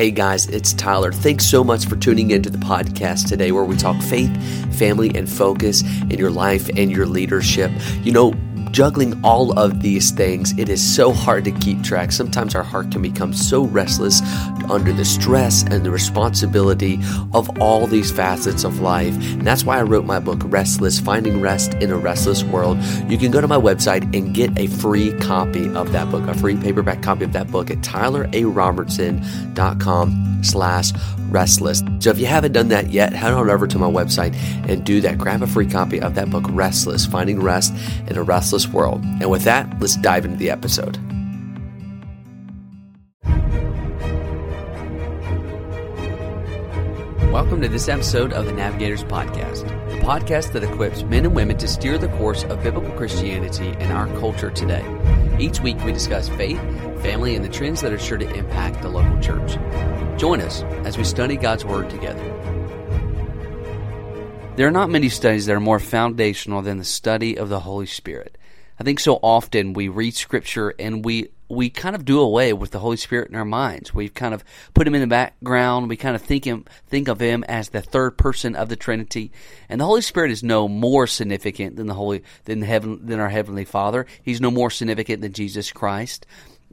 Hey guys, it's Tyler. Thanks so much for tuning into the podcast today where we talk faith, family, and focus in your life and your leadership. You know, juggling all of these things, it is so hard to keep track. Sometimes our heart can become so restless under the stress and the responsibility of all these facets of life. And that's why I wrote my book, Restless Finding Rest in a Restless World. You can go to my website and get a free copy of that book, a free paperback copy of that book at tylerarobertson.com slash restless. So if you haven't done that yet, head on over to my website and do that. Grab a free copy of that book, Restless, Finding Rest in a Restless World. And with that, let's dive into the episode. Welcome to this episode of the Navigators Podcast, the podcast that equips men and women to steer the course of biblical Christianity in our culture today. Each week we discuss faith, family, and the trends that are sure to impact the local church. Join us as we study God's Word together. There are not many studies that are more foundational than the study of the Holy Spirit. I think so often we read Scripture and we we kind of do away with the Holy Spirit in our minds. We've kind of put him in the background. We kind of think him think of him as the third person of the Trinity. And the Holy Spirit is no more significant than the Holy than the heaven than our heavenly Father. He's no more significant than Jesus Christ.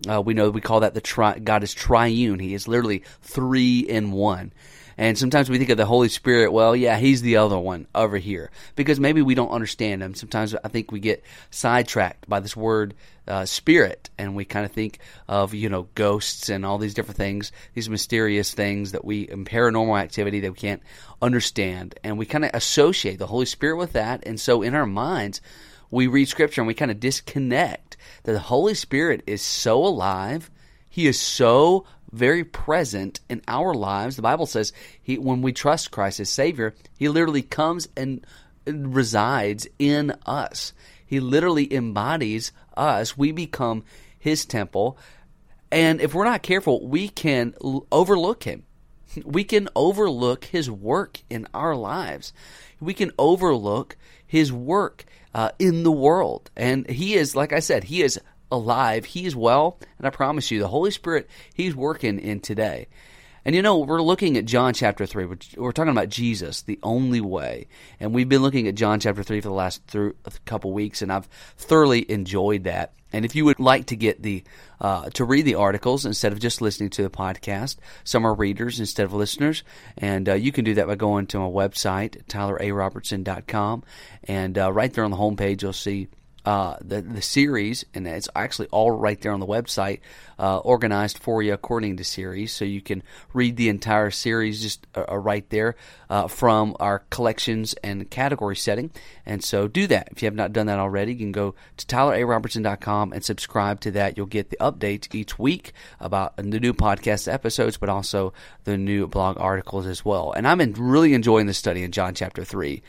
Uh, we know we call that the tri- God is triune. He is literally three in one. And sometimes we think of the Holy Spirit, well, yeah, he's the other one over here. Because maybe we don't understand him. Sometimes I think we get sidetracked by this word uh, spirit and we kind of think of, you know, ghosts and all these different things, these mysterious things that we, in paranormal activity that we can't understand. And we kind of associate the Holy Spirit with that. And so in our minds, we read scripture and we kind of disconnect that the Holy Spirit is so alive. He is so very present in our lives. The Bible says he, when we trust Christ as Savior, He literally comes and resides in us. He literally embodies us. We become His temple. And if we're not careful, we can overlook Him. We can overlook His work in our lives. We can overlook His work uh, in the world. And He is, like I said, He is alive. He's well, and I promise you, the Holy Spirit, He's working in today. And you know, we're looking at John chapter 3. We're, talking about Jesus, the only way. And we've been looking at John chapter 3 for the last th- couple weeks, and I've thoroughly enjoyed that. And if you would like to get the uh, to read the articles instead of just listening to the podcast, some are readers instead of listeners, and uh, you can do that by going to my website, tylerarobertson.com, and uh, right there on the homepage you'll see uh, the the series, and it's actually all right there on the website, uh, organized for you according to series, so you can read the entire series just uh, uh right there uh, from our collections and category setting. And so do that if you have not done that already. You can go to tylerarobertson.com and subscribe to that. You'll get the updates each week about the new podcast episodes, but also the new blog articles as well. And I'm really enjoying the study in John chapter three,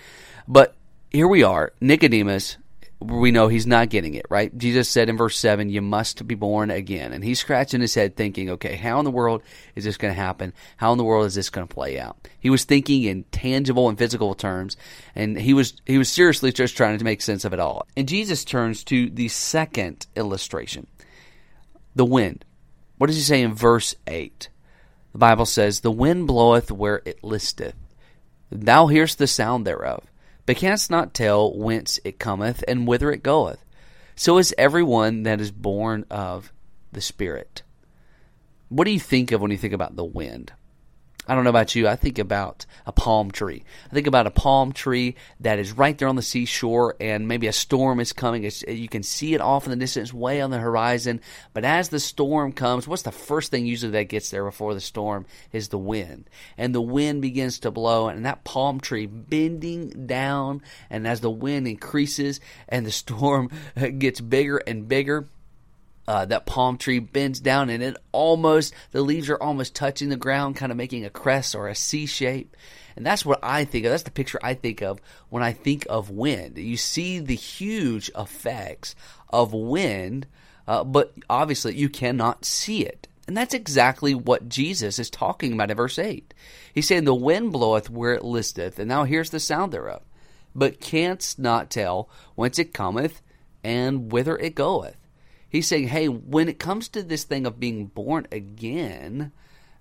but here we are, Nicodemus we know he's not getting it, right? Jesus said in verse 7, You must be born again. And he's scratching his head thinking, Okay, how in the world is this going to happen? How in the world is this going to play out? He was thinking in tangible and physical terms, and he was, he was seriously just trying to make sense of it all. And Jesus turns to the second illustration the wind. What does he say in verse 8? The Bible says, The wind bloweth where it listeth. Thou hearest the sound thereof but canst not tell whence it cometh and whither it goeth. So is everyone that is born of the Spirit. What do you think of when you think about the wind? I don't know about you. I think about a palm tree. I think about a palm tree that is right there on the seashore, and maybe a storm is coming. It's, you can see it off in the distance, way on the horizon. But as the storm comes, what's the first thing usually that gets there before the storm is the wind. And the wind begins to blow, and that palm tree bending down. And as the wind increases and the storm gets bigger and bigger, uh, that palm tree bends down and it almost the leaves are almost touching the ground kind of making a crest or a c shape. And that's what i think of that's the picture i think of when i think of wind. You see the huge effects of wind uh, but obviously you cannot see it. And that's exactly what jesus is talking about in verse 8 he's saying the wind bloweth where it listeth. And now here's the sound thereof. But canst not tell whence it cometh and whither it goeth He's saying, hey, when it comes to this thing of being born again,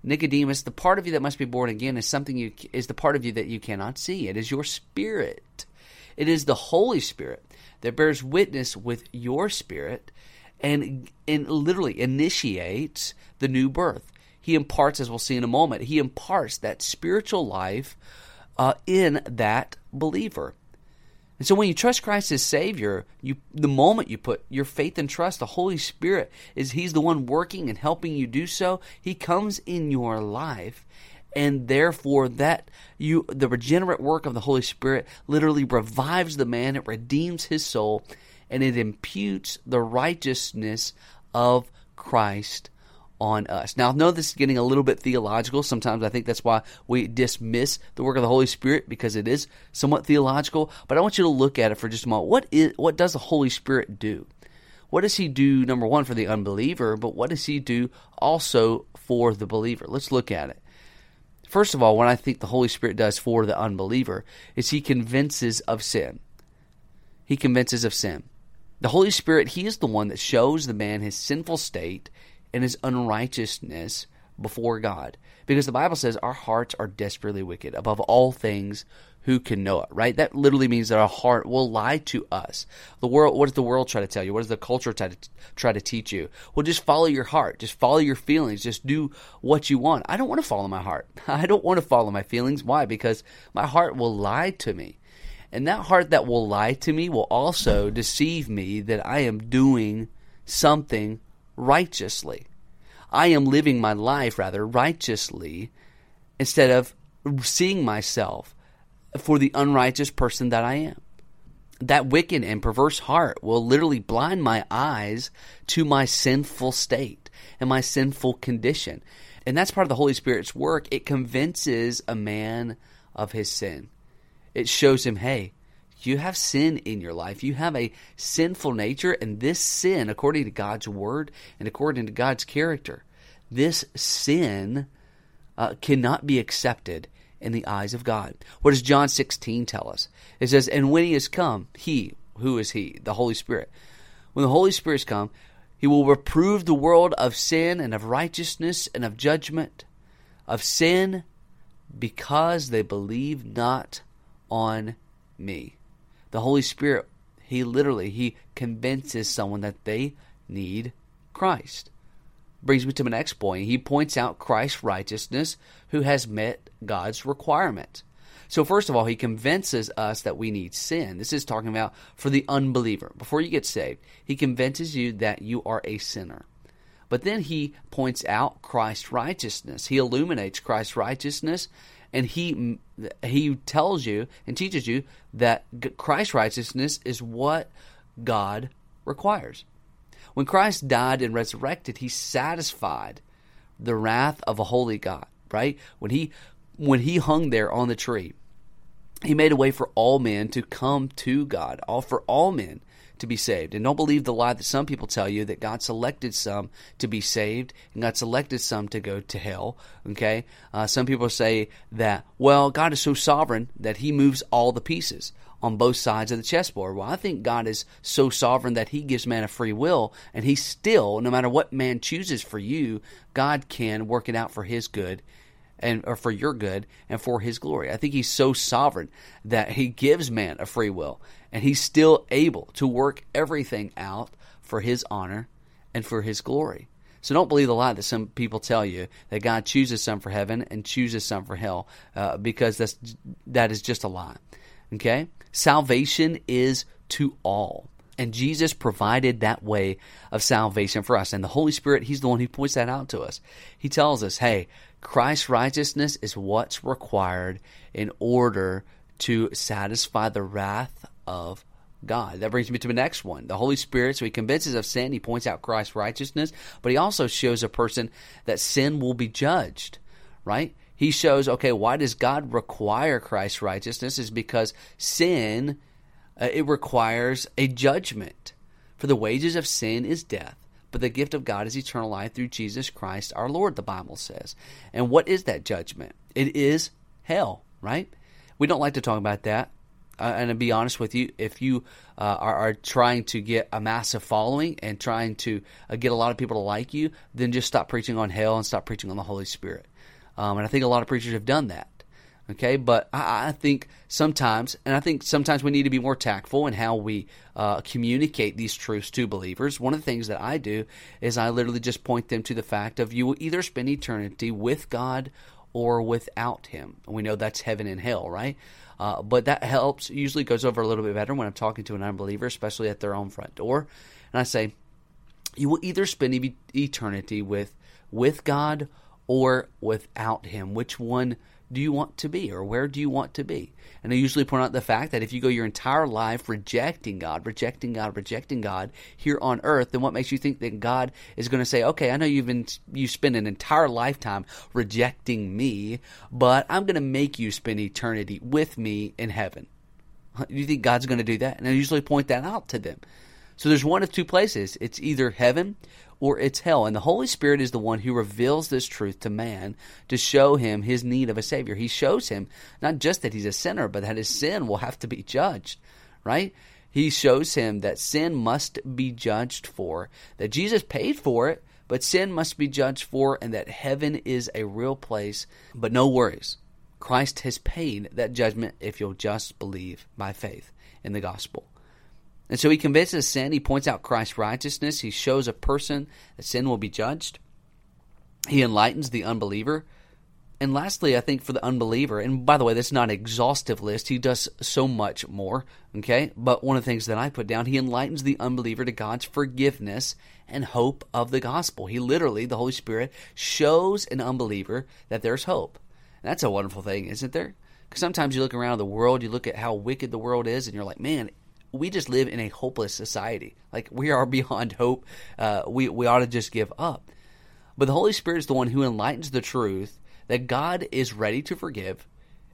Nicodemus, the part of you that must be born again is something you is the part of you that you cannot see. It is your spirit. It is the Holy Spirit that bears witness with your spirit and, and literally initiates the new birth. He imparts, as we'll see in a moment, he imparts that spiritual life uh, in that believer. And so when you trust Christ as Savior, you the moment you put your faith and trust, the Holy Spirit is He's the one working and helping you do so. He comes in your life and therefore that you the regenerate work of the Holy Spirit literally revives the man, it redeems his soul, and it imputes the righteousness of Christ on us. Now, I know this is getting a little bit theological. Sometimes I think that's why we dismiss the work of the Holy Spirit because it is somewhat theological. But I want you to look at it for just a moment. What is what does the Holy Spirit do? What does he do, number one, for the unbeliever, but what does he do also for the believer? Let's look at it. First of all, what I think the Holy Spirit does for the unbeliever is he convinces of sin. He convinces of sin. The Holy Spirit, he is the one that shows the man his sinful state and his unrighteousness before God. Because the Bible says our hearts are desperately wicked. Above all things, who can know it, right? That literally means that our heart will lie to us. The world, what does the world try to tell you? What does the culture try to try to teach you? Well, just follow your heart. Just follow your feelings. Just do what you want. I don't want to follow my heart. I don't want to follow my feelings. Why? Because my heart will lie to me. And that heart that will lie to me will also deceive me that I am doing something righteously. I am living my life rather righteously instead of seeing myself for the unrighteous person that I am. That wicked and perverse heart will literally blind my eyes to my sinful state and my sinful condition. And that's part of the Holy Spirit's work. It convinces a man of his sin. It shows him, hey, you have sin in your life. You have a sinful nature, and this sin, according to God's word and according to God's character, this sin uh, cannot be accepted in the eyes of God. What does John 16 tell us? It says, And when he has come, he, who is he? The Holy Spirit. When the Holy Spirit has come, he will reprove the world of sin and of righteousness and of judgment, of sin because they believe not on me. The Holy Spirit, he literally, he convinces someone that they need Christ brings me to my next point. He points out Christ's righteousness who has met God's requirement. So, first of all, he convinces us that we need sin. This is talking about for the unbeliever. Before you get saved, he convinces you that you are a sinner. But then he points out Christ's righteousness. He illuminates Christ's righteousness, and he he tells you and teaches you that Christ's righteousness is what God requires. When Christ died and resurrected, he satisfied the wrath of a holy God, right? When he when he hung there on the tree, he made a way for all men to come to God, all for all men to be saved. And don't believe the lie that some people tell you that God selected some to be saved and God selected some to go to hell. Okay, uh, some people say that well, God is so sovereign that He moves all the pieces on both sides of the chessboard. Well, I think God is so sovereign that He gives man a free will, and He still, no matter what man chooses for you, God can work it out for His good and or for your good and for his glory. I think he's so sovereign that he gives man a free will and he's still able to work everything out for his honor and for his glory. So don't believe the lie that some people tell you that God chooses some for heaven and chooses some for hell, uh, because that's that is just a lie. Okay? Salvation is to all. And Jesus provided that way of salvation for us. And the Holy Spirit, He's the one who points that out to us. He tells us, hey, Christ's righteousness is what's required in order to satisfy the wrath of God. That brings me to the next one. The Holy Spirit, so He convinces of sin. He points out Christ's righteousness, but He also shows a person that sin will be judged, right? he shows, okay, why does God require Christ's righteousness? Is because sin, uh, it requires a judgment. For the wages of sin is death, but the gift of God is eternal life through Jesus Christ our Lord, the Bible says. And what is that judgment? It is hell, right? We don't like to talk about that. Uh, and to be honest with you, if you uh, are, are, trying to get a massive following and trying to uh, get a lot of people to like you, then just stop preaching on hell and stop preaching on the Holy Spirit Um, and I think a lot of preachers have done that. Okay, but I, I, think sometimes, and I think sometimes we need to be more tactful in how we uh, communicate these truths to believers. One of the things that I do is I literally just point them to the fact of you will either spend eternity with God or without Him. And we know that's heaven and hell, right? Uh, but that helps, usually goes over a little bit better when I'm talking to an unbeliever, especially at their own front door. And I say, you will either spend eternity with with God or without Him. Which one do you want to be or where do you want to be? And I usually point out the fact that if you go your entire life rejecting God, rejecting God, rejecting God here on earth, then what makes you think that God is going to say, okay, I know you've been, you spend an entire lifetime rejecting me, but I'm going to make you spend eternity with me in heaven. Do you think God's going to do that? And I usually point that out to them. So there's one of two places. It's either heaven or it's hell. And the Holy Spirit is the one who reveals this truth to man to show him his need of a Savior. He shows him not just that he's a sinner, but that his sin will have to be judged, right? He shows him that sin must be judged for, that Jesus paid for it, but sin must be judged for, and that heaven is a real place. But no worries. Christ has paid that judgment if you'll just believe by faith in the gospel. And so he convinces sin. He points out Christ's righteousness. He shows a person that sin will be judged. He enlightens the unbeliever. And lastly, I think for the unbeliever, and by the way, that's not an exhaustive list. He does so much more, okay? But one of the things that I put down, he enlightens the unbeliever to God's forgiveness and hope of the gospel. He literally, the Holy Spirit, shows an unbeliever that there's hope. And that's a wonderful thing, isn't there? Because sometimes you look around the world, you look at how wicked the world is, and you're like, man, we just live in a hopeless society. Like we are beyond hope. Uh, we we ought to just give up. But the Holy Spirit is the one who enlightens the truth that God is ready to forgive,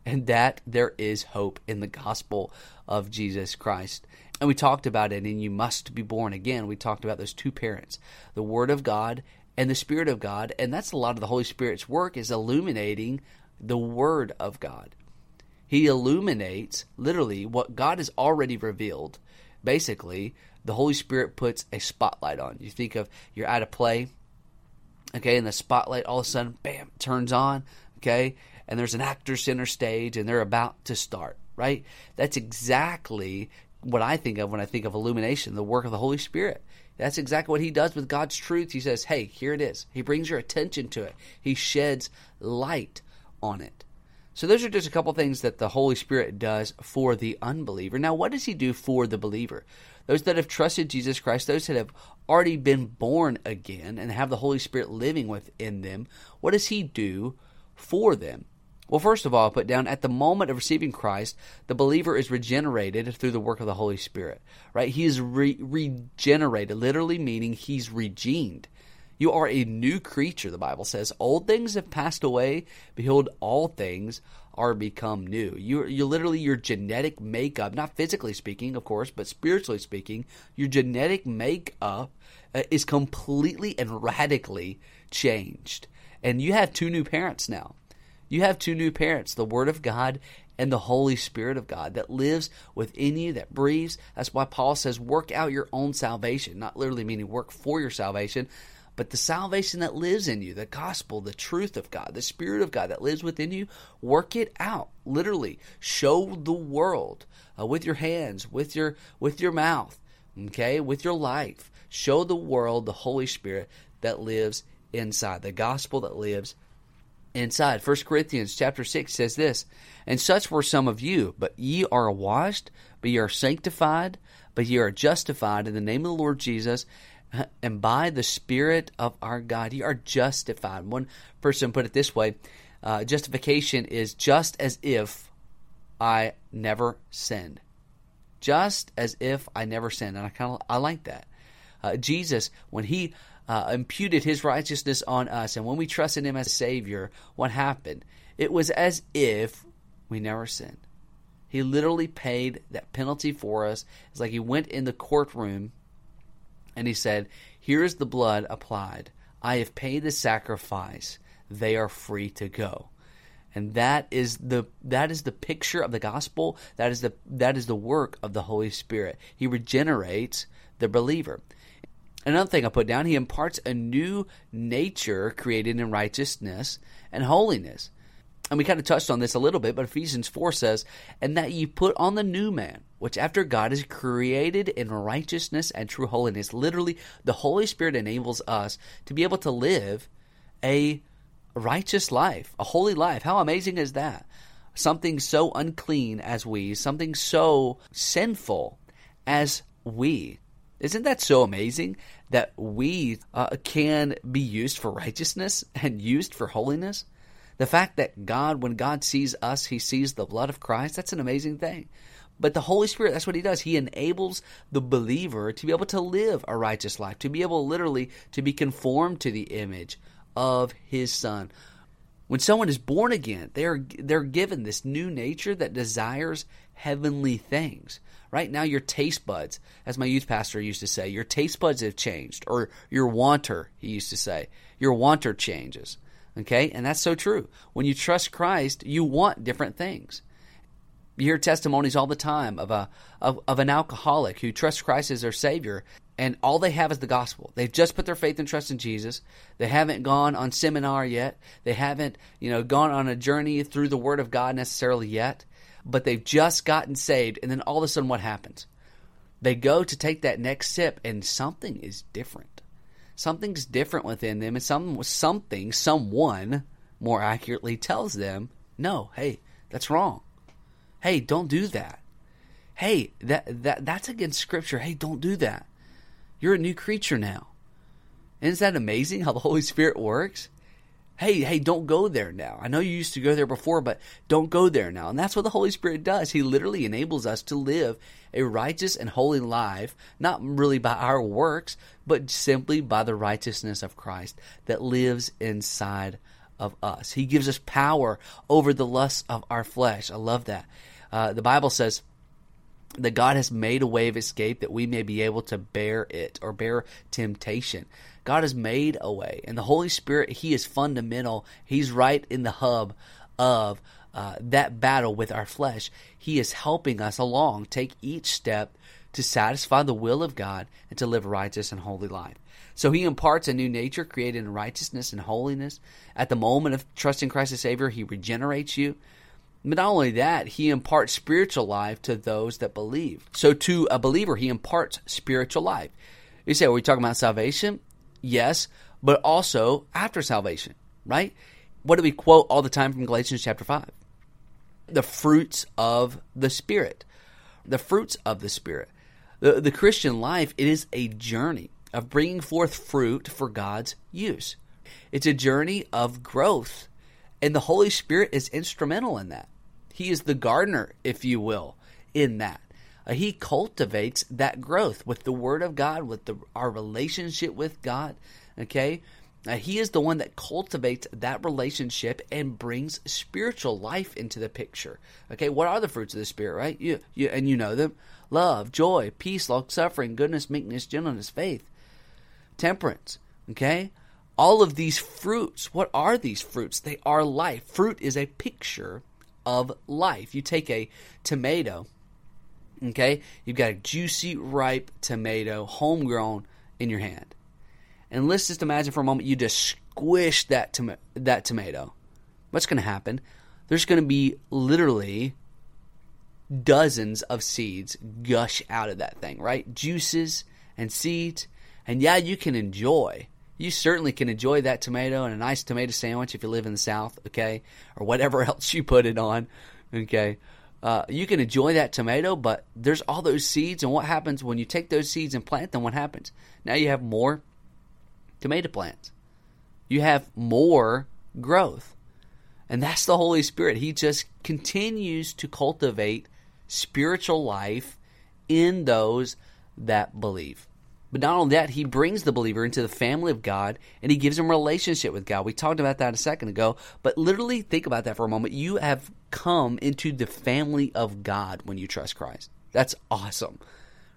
and that there is hope in the gospel of Jesus Christ. And we talked about it, and you must be born again. We talked about those two parents, the Word of God and the Spirit of God, and that's a lot of the Holy Spirit's work is illuminating the Word of God. He illuminates literally what God has already revealed. Basically, the Holy Spirit puts a spotlight on. You think of you're at a play, okay, and the spotlight all of a sudden, bam, turns on, okay, and there's an actor center stage and they're about to start, right? That's exactly what I think of when I think of illumination, the work of the Holy Spirit. That's exactly what he does with God's truth. He says, hey, here it is. He brings your attention to it, he sheds light on it. So those are just a couple things that the Holy Spirit does for the unbeliever. Now, what does he do for the believer? Those that have trusted Jesus Christ, those that have already been born again and have the Holy Spirit living within them, what does he do for them? Well, first of all, I put down at the moment of receiving Christ, the believer is regenerated through the work of the Holy Spirit. Right? He is re- regenerated, literally meaning he's regened. You are a new creature, the Bible says. Old things have passed away. Behold, all things are become new. You, you literally, your genetic makeup, not physically speaking, of course, but spiritually speaking, your genetic makeup uh, is completely and radically changed. And you have two new parents now. You have two new parents, the Word of God and the Holy Spirit of God that lives within you, that breathes. That's why Paul says, work out your own salvation, not literally meaning work for your salvation, but the salvation that lives in you, the gospel, the truth of God, the Spirit of God that lives within you, work it out. Literally, show the world uh, with your hands, with your with your mouth, okay, with your life. Show the world the Holy Spirit that lives inside, the gospel that lives inside. First Corinthians chapter 6 says this, And such were some of you, but ye are washed, but ye are sanctified, but ye are justified in the name of the Lord Jesus and by the Spirit of our God, you are justified. One person put it this way uh, justification is just as if I never sinned. Just as if I never sinned. And I kind of I like that. Uh, Jesus, when he uh, imputed his righteousness on us, and when we trusted him as a Savior, what happened? It was as if we never sinned. He literally paid that penalty for us. It's like he went in the courtroom and he said, Here is the blood applied. I have paid the sacrifice. They are free to go. And that is the that is the picture of the gospel. That is the that is the work of the Holy Spirit. He regenerates the believer. Another thing I put down, he imparts a new nature created in righteousness and holiness. And we kind of touched on this a little bit, but Ephesians 4 says, And that you put on the new man, which after God is created in righteousness and true holiness. Literally, the Holy Spirit enables us to be able to live a righteous life, a holy life. How amazing is that? Something so unclean as we, something so sinful as we. Isn't that so amazing that we uh, can be used for righteousness and used for holiness? The fact that God, when God sees us, he sees the blood of Christ, that's an amazing thing. But the Holy Spirit, that's what he does. He enables the believer to be able to live a righteous life, to be able literally to be conformed to the image of his son. When someone is born again, they're they're given this new nature that desires heavenly things. Right now your taste buds, as my youth pastor used to say, your taste buds have changed or your wanter, he used to say. Your wanter changes. Okay? And that's so true. When you trust Christ, you want different things. You hear testimonies all the time of a of, of an alcoholic who trusts Christ as their savior and all they have is the gospel. They've just put their faith and trust in Jesus. They haven't gone on seminar yet. They haven't, you know, gone on a journey through the word of God necessarily yet, but they've just gotten saved and then all of a sudden what happens? They go to take that next sip and something is different. Something's different within them and some something someone more accurately tells them, "No, hey, that's wrong. Hey, don't do that. Hey, that that that's against scripture. Hey, don't do that." You're a new creature now. Isn't that amazing how the Holy Spirit works? Hey, hey, don't go there now. I know you used to go there before, but don't go there now. And that's what the Holy Spirit does. He literally enables us to live a righteous and holy life, not really by our works, but simply by the righteousness of Christ that lives inside of us. He gives us power over the lusts of our flesh. I love that. Uh, the Bible says, that God has made a way of escape that we may be able to bear it or bear temptation. God has made a way. And the Holy Spirit, He is fundamental. He's right in the hub of uh, that battle with our flesh. He is helping us along, take each step to satisfy the will of God and to live a righteous and holy life. So he imparts a new nature created in righteousness and holiness. At the moment of trusting Christ as Savior, he regenerates you. But not only that, he imparts spiritual life to those that believe. So to a believer, he imparts spiritual life. You say, are we talking about salvation? Yes, but also after salvation, right? What do we quote all the time from Galatians chapter 5? The fruits of the Spirit. The fruits of the Spirit. The, the Christian life, it is a journey of bringing forth fruit for God's use. It's a journey of growth, and the Holy Spirit is instrumental in that. He is the gardener, if you will, in that. Uh, he cultivates that growth with the Word of God, with the, our relationship with God. Okay? Uh, he is the one that cultivates that relationship and brings spiritual life into the picture. Okay, what are the fruits of the Spirit, right? You, you and you know them: love, joy, peace, long suffering, goodness, meekness, gentleness, faith, temperance. Okay, all of these fruits. What are these fruits? They are life. Fruit is a picture of life. You take a tomato, okay? You've got a juicy, ripe tomato, homegrown, in your hand. And let's just imagine for a moment you just squish that, tom- that tomato. What's going to happen? There's going to be literally dozens of seeds gush out of that thing, right? Juices and seeds. And yeah, you can enjoy you certainly can enjoy that tomato and a nice tomato sandwich if you live in the South, okay, or whatever else you put it on, okay. Uh, you can enjoy that tomato, but there's all those seeds, and what happens when you take those seeds and plant them? What happens? Now you have more tomato plants. You have more growth. And that's the Holy Spirit. He just continues to cultivate spiritual life in those that believe. But not only that, he brings the believer into the family of God and he gives him relationship with God. We talked about that a second ago, but literally think about that for a moment. You have come into the family of God when you trust Christ. That's awesome,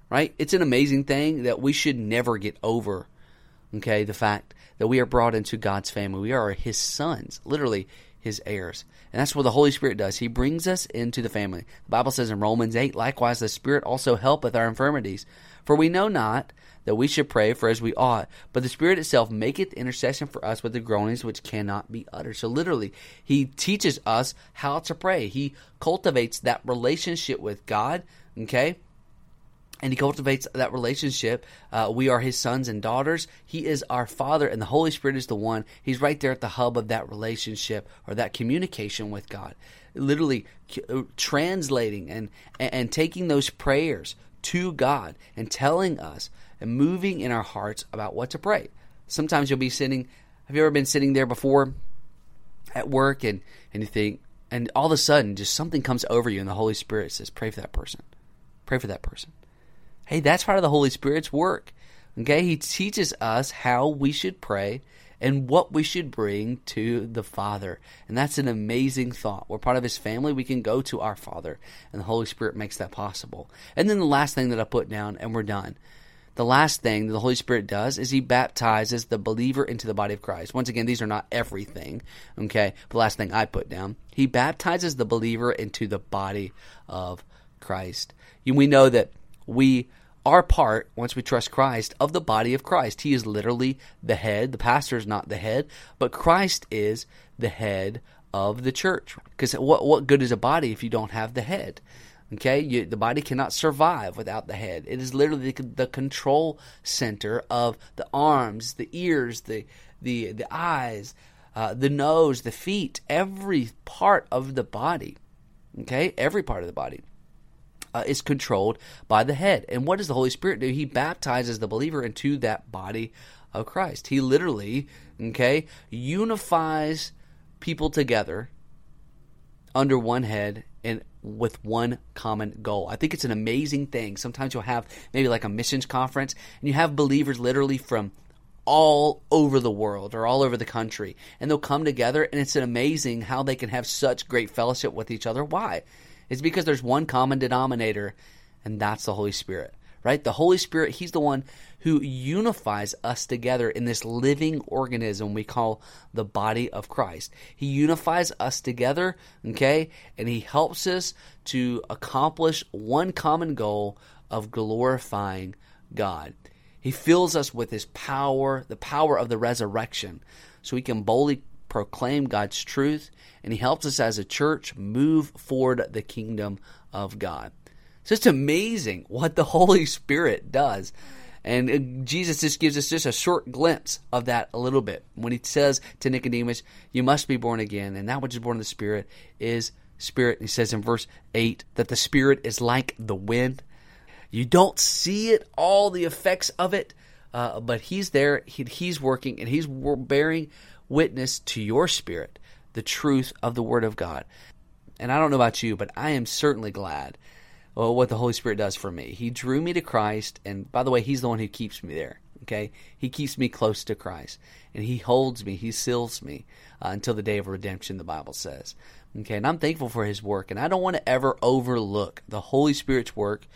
right? It's an amazing thing that we should never get over, okay? The fact that we are brought into God's family. We are his sons, literally his heirs. And that's what the Holy Spirit does. He brings us into the family. The Bible says in Romans 8, likewise, the Spirit also helpeth our infirmities. For we know not that we should pray for as we ought, but the Spirit itself maketh intercession for us with the groanings which cannot be uttered. So literally, He teaches us how to pray. He cultivates that relationship with God, okay? and he cultivates that relationship. Uh, we are his sons and daughters. He is our father, and the Holy Spirit is the one. He's right there at the hub of that relationship or that communication with God. Literally uh, translating and, and taking those prayers to God and telling us and moving in our hearts about what to pray. Sometimes you'll be sitting, have you ever been sitting there before at work and, and you think, and all of a sudden just something comes over you and the Holy Spirit says, pray for that person. Pray for that person Hey, that's part of the Holy Spirit's work. Okay, He teaches us how we should pray and what we should bring to the Father. And that's an amazing thought. We're part of His family. We can go to our Father, and the Holy Spirit makes that possible. And then the last thing that I put down, and we're done. The last thing that the Holy Spirit does is He baptizes the believer into the body of Christ. Once again, these are not everything, okay? The last thing I put down, He baptizes the believer into the body of Christ. We know that we are part, once we trust Christ, of the body of Christ. He is literally the head. The pastor is not the head, but Christ is the head of the church. Because what, what good is a body if you don't have the head? Okay, you, the body cannot survive without the head. It is literally the, the control center of the arms, the ears, the the the eyes, uh, the nose, the feet, every part of the body. Okay, every part of the body uh, is controlled by the head. And what does the Holy Spirit do? He baptizes the believer into that body of Christ. He literally, okay, unifies people together under one head and with one common goal. I think it's an amazing thing. Sometimes you'll have maybe like a missions conference and you have believers literally from all over the world or all over the country and they'll come together and it's an amazing how they can have such great fellowship with each other. Why? It's because there's one common denominator, and that's the Holy Spirit, right? The Holy Spirit, He's the one who unifies us together in this living organism we call the body of Christ. He unifies us together, okay? And He helps us to accomplish one common goal of glorifying God. He fills us with His power, the power of the resurrection, so we can boldly proclaim God's truth, and He helps us as a church move forward the kingdom of God. It's amazing what the Holy Spirit does. And Jesus just gives us just a short glimpse of that a little bit when he says to Nicodemus, You must be born again, and that which is born of the Spirit is Spirit. And he says in verse 8 that the Spirit is like the wind. You don't see it, all the effects of it, uh, but He's there, he, He's working, and He's bearing witness to your spirit the truth of the Word of God. And I don't know about you, but I am certainly glad well, what the Holy Spirit does for me. He drew me to Christ, and by the way, He's the one who keeps me there. Okay, He keeps me close to Christ, and He holds me, He seals me uh, until the day of redemption. The Bible says. Okay, and I'm thankful for His work, and I don't want to ever overlook the Holy Spirit's work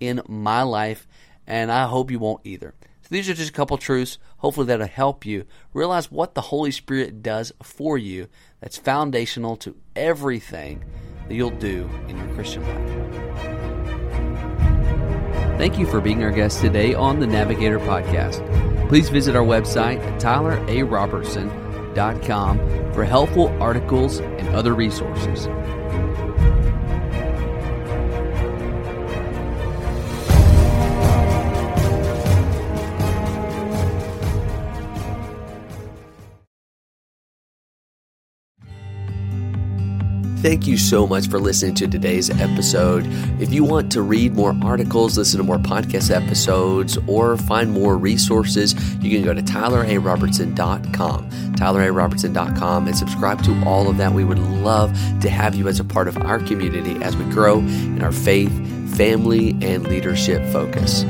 in my life, and I hope you won't either. So these are just a couple truths. Hopefully that'll help you realize what the Holy Spirit does for you that's foundational to everything that you'll do in your Christian life. Thank you for being our guest today on the Navigator Podcast. Please visit our website at tylerarobertson.com for helpful articles and other resources. Thank you so much for listening to today's episode. If you want to read more articles, listen to more podcast episodes, or find more resources, you can go to tylerarobertson.com, tylerarobertson.com, and subscribe to all of that. We would love to have you as a part of our community as we grow in our faith, family, and leadership focus.